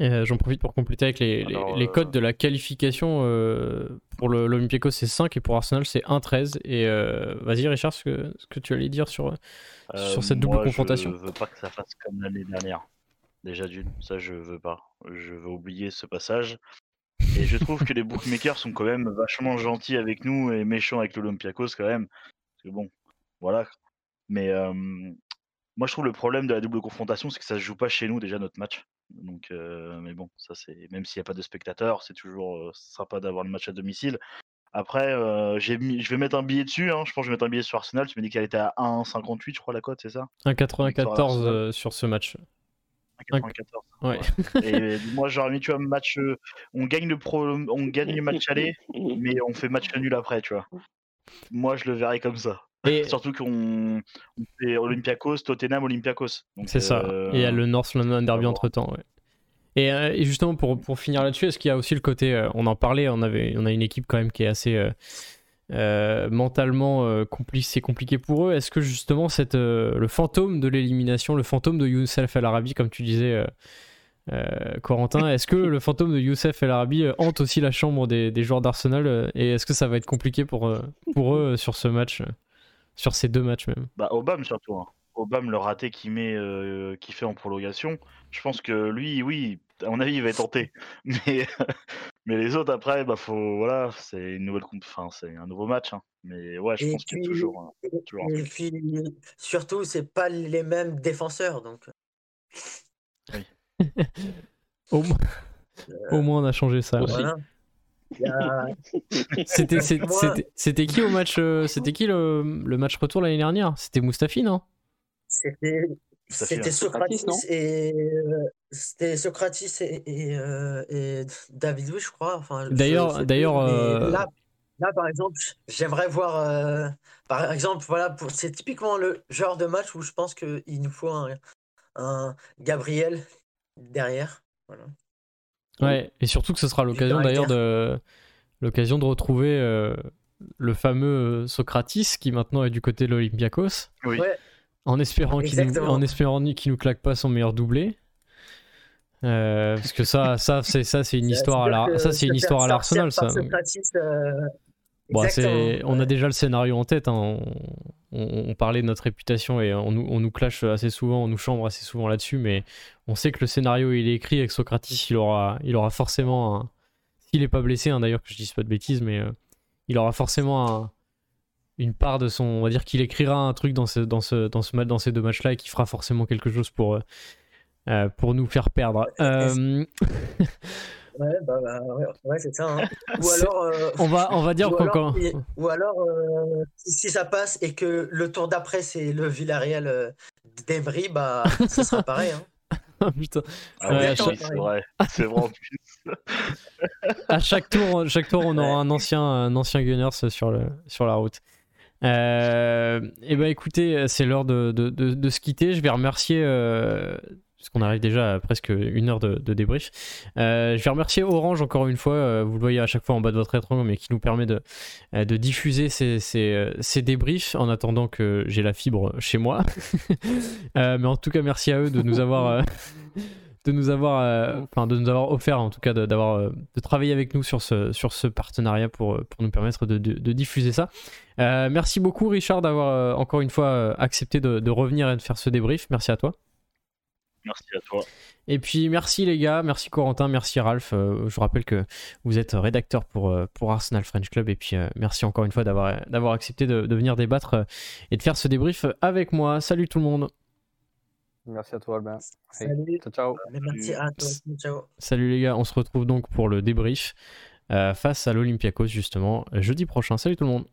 A: Euh, j'en profite pour compléter avec les, les, codes de la qualification. Euh, pour l'Olympiakos, c'est 5 et pour Arsenal, c'est 1-13. Et vas-y, Richard, ce que, ce que, tu allais dire sur, sur cette double confrontation.
C: Je veux pas que ça fasse comme l'année dernière. Déjà d'une, ça je veux pas. Je veux oublier ce passage. Et je trouve que les bookmakers sont quand même vachement gentils avec nous et méchants avec l'Olympiakos quand même. Parce que bon, voilà. Mais moi, je trouve le problème de la double confrontation, c'est que ça se joue pas chez nous déjà notre match. Donc, mais bon, ça c'est même s'il n'y a pas de spectateurs, c'est toujours sympa d'avoir le match à domicile. Après, euh, mis, je vais mettre un billet dessus. Hein. Je pense que je vais mettre un billet sur Arsenal. Tu m'as dit qu'elle était à 1,58, je crois, la cote, c'est ça?
A: 1,94 euh, sur ce match.
C: 1,94. Ouais. Et moi, j'aurais mis, tu vois, match. Euh, on gagne le pro, on gagne le match aller, mais on fait match nul après, tu vois. Moi, je le verrais comme ça. Et... Surtout qu'on fait Olympiakos, Tottenham, Olympiakos.
A: C'est ça. Et il y a le North London Derby entre temps. Ouais. Euh, et, justement, pour, pour finir là-dessus, est-ce qu'il y a aussi le côté, euh, on en parlait, on, avait, on a une équipe quand même qui est assez euh, mentalement compliqué, c'est compliqué pour eux. Est-ce que justement, cette, le fantôme de l'élimination, le fantôme de Youssef El Arabi, comme tu disais, Corentin, est-ce que le fantôme de Youssef El Arabi hante aussi la chambre des, joueurs d'Arsenal Et est-ce que ça va être compliqué pour, eux sur ce match, sur ces deux matchs même?
C: Bah, Obama surtout. Hein. Obama, le raté qu'il met, euh, fait en prolongation, je pense que lui, oui, à mon avis, il va être tenté. Mais, mais les autres, après, bah, faut, voilà, c'est une nouvelle, enfin, c'est un nouveau match. Hein. Mais ouais, je pense qu'il y a toujours,
D: Et puis, surtout, c'est pas les mêmes défenseurs, donc.
A: Oui. Au, moins... Au moins, on a changé ça. C'était qui au match euh, C'était qui le, le match retour l'année dernière? C'était Mustafi, non?
D: C'était Socrates, et euh, c'était Socrates et, euh, et, David Louis, je crois. Enfin,
A: d'ailleurs, d'ailleurs. Euh,
D: là, là, par exemple, j'aimerais voir. par exemple, voilà, c'est typiquement le genre de match où je pense qu'il nous faut un, un Gabriel derrière. Voilà.
A: Ouais, et surtout que ce sera l'occasion d'ailleurs de l'occasion de retrouver le fameux Socrates qui maintenant est du côté de l'Olympiakos.
C: Oui.
A: En espérant qu'il nous, en espérant nous claque pas son meilleur doublé. Euh, parce que ça, ça c'est ça, c'est une histoire à la, ça c'est une histoire à l'Arsenal, ça. Bon, on a déjà le scénario en tête. Hein. On, parlait de notre réputation et on, on, nous clash assez souvent, on nous chambre assez souvent là-dessus, mais on sait que le scénario il est écrit avec Socrates, il aura, il aura forcément, s'il est pas blessé, hein, d'ailleurs que je dise pas de bêtises, mais euh, il aura forcément un, une part de son. On va dire qu'il écrira un truc dans, ce, dans, ce, dans, ce, dans ces deux matchs-là et qui fera forcément quelque chose pour, euh, euh, pour nous faire perdre.
D: Euh, ouais, bah, bah, ouais, c'est ça. Hein. Ou alors,
A: on, va, on va dire
D: qu'encore. Ou alors, si, ça passe et que le tour d'après, c'est le Villarreal d'Emery, bah, ça sera pareil. Hein.
A: Putain.
C: Ah ouais, c'est vrai. C'est vrai en plus.
A: à chaque tour, chaque tour, on aura un ancien, un ancien Gunners sur, le, sur la route. Euh, et ben écoutez, c'est l'heure de, de, de, se quitter. Je vais remercier, euh, parce qu'on arrive déjà à presque une heure de, débrief. Euh, je vais remercier Orange encore une fois. Euh, vous le voyez à chaque fois en bas de votre écran, mais qui nous permet de, de diffuser ces, ces, ces, débriefs en attendant que j'ai la fibre chez moi. mais en tout cas, merci à eux de nous avoir de nous avoir, euh, enfin de nous avoir offert en tout cas d'avoir de, de, travailler avec nous sur ce, sur ce partenariat pour, pour nous permettre de, de, diffuser ça. Euh, merci beaucoup Richard d'avoir euh, encore une fois accepté de, revenir et de faire ce débrief. Merci à toi.
C: Merci à toi.
A: Et puis merci les gars, merci Corentin, merci Ralph. je vous rappelle que vous êtes rédacteur pour, pour Arsenal French Club et puis merci encore une fois d'avoir d'avoir accepté de, venir débattre et de faire ce débrief avec moi. Salut tout le monde.
E: Merci à toi, Albin.
D: Salut.
E: ciao,
D: Merci à toi. Ciao.
A: Salut les gars, on se retrouve donc pour le débrief euh, face à l'Olympiakos justement jeudi prochain. Salut tout le monde.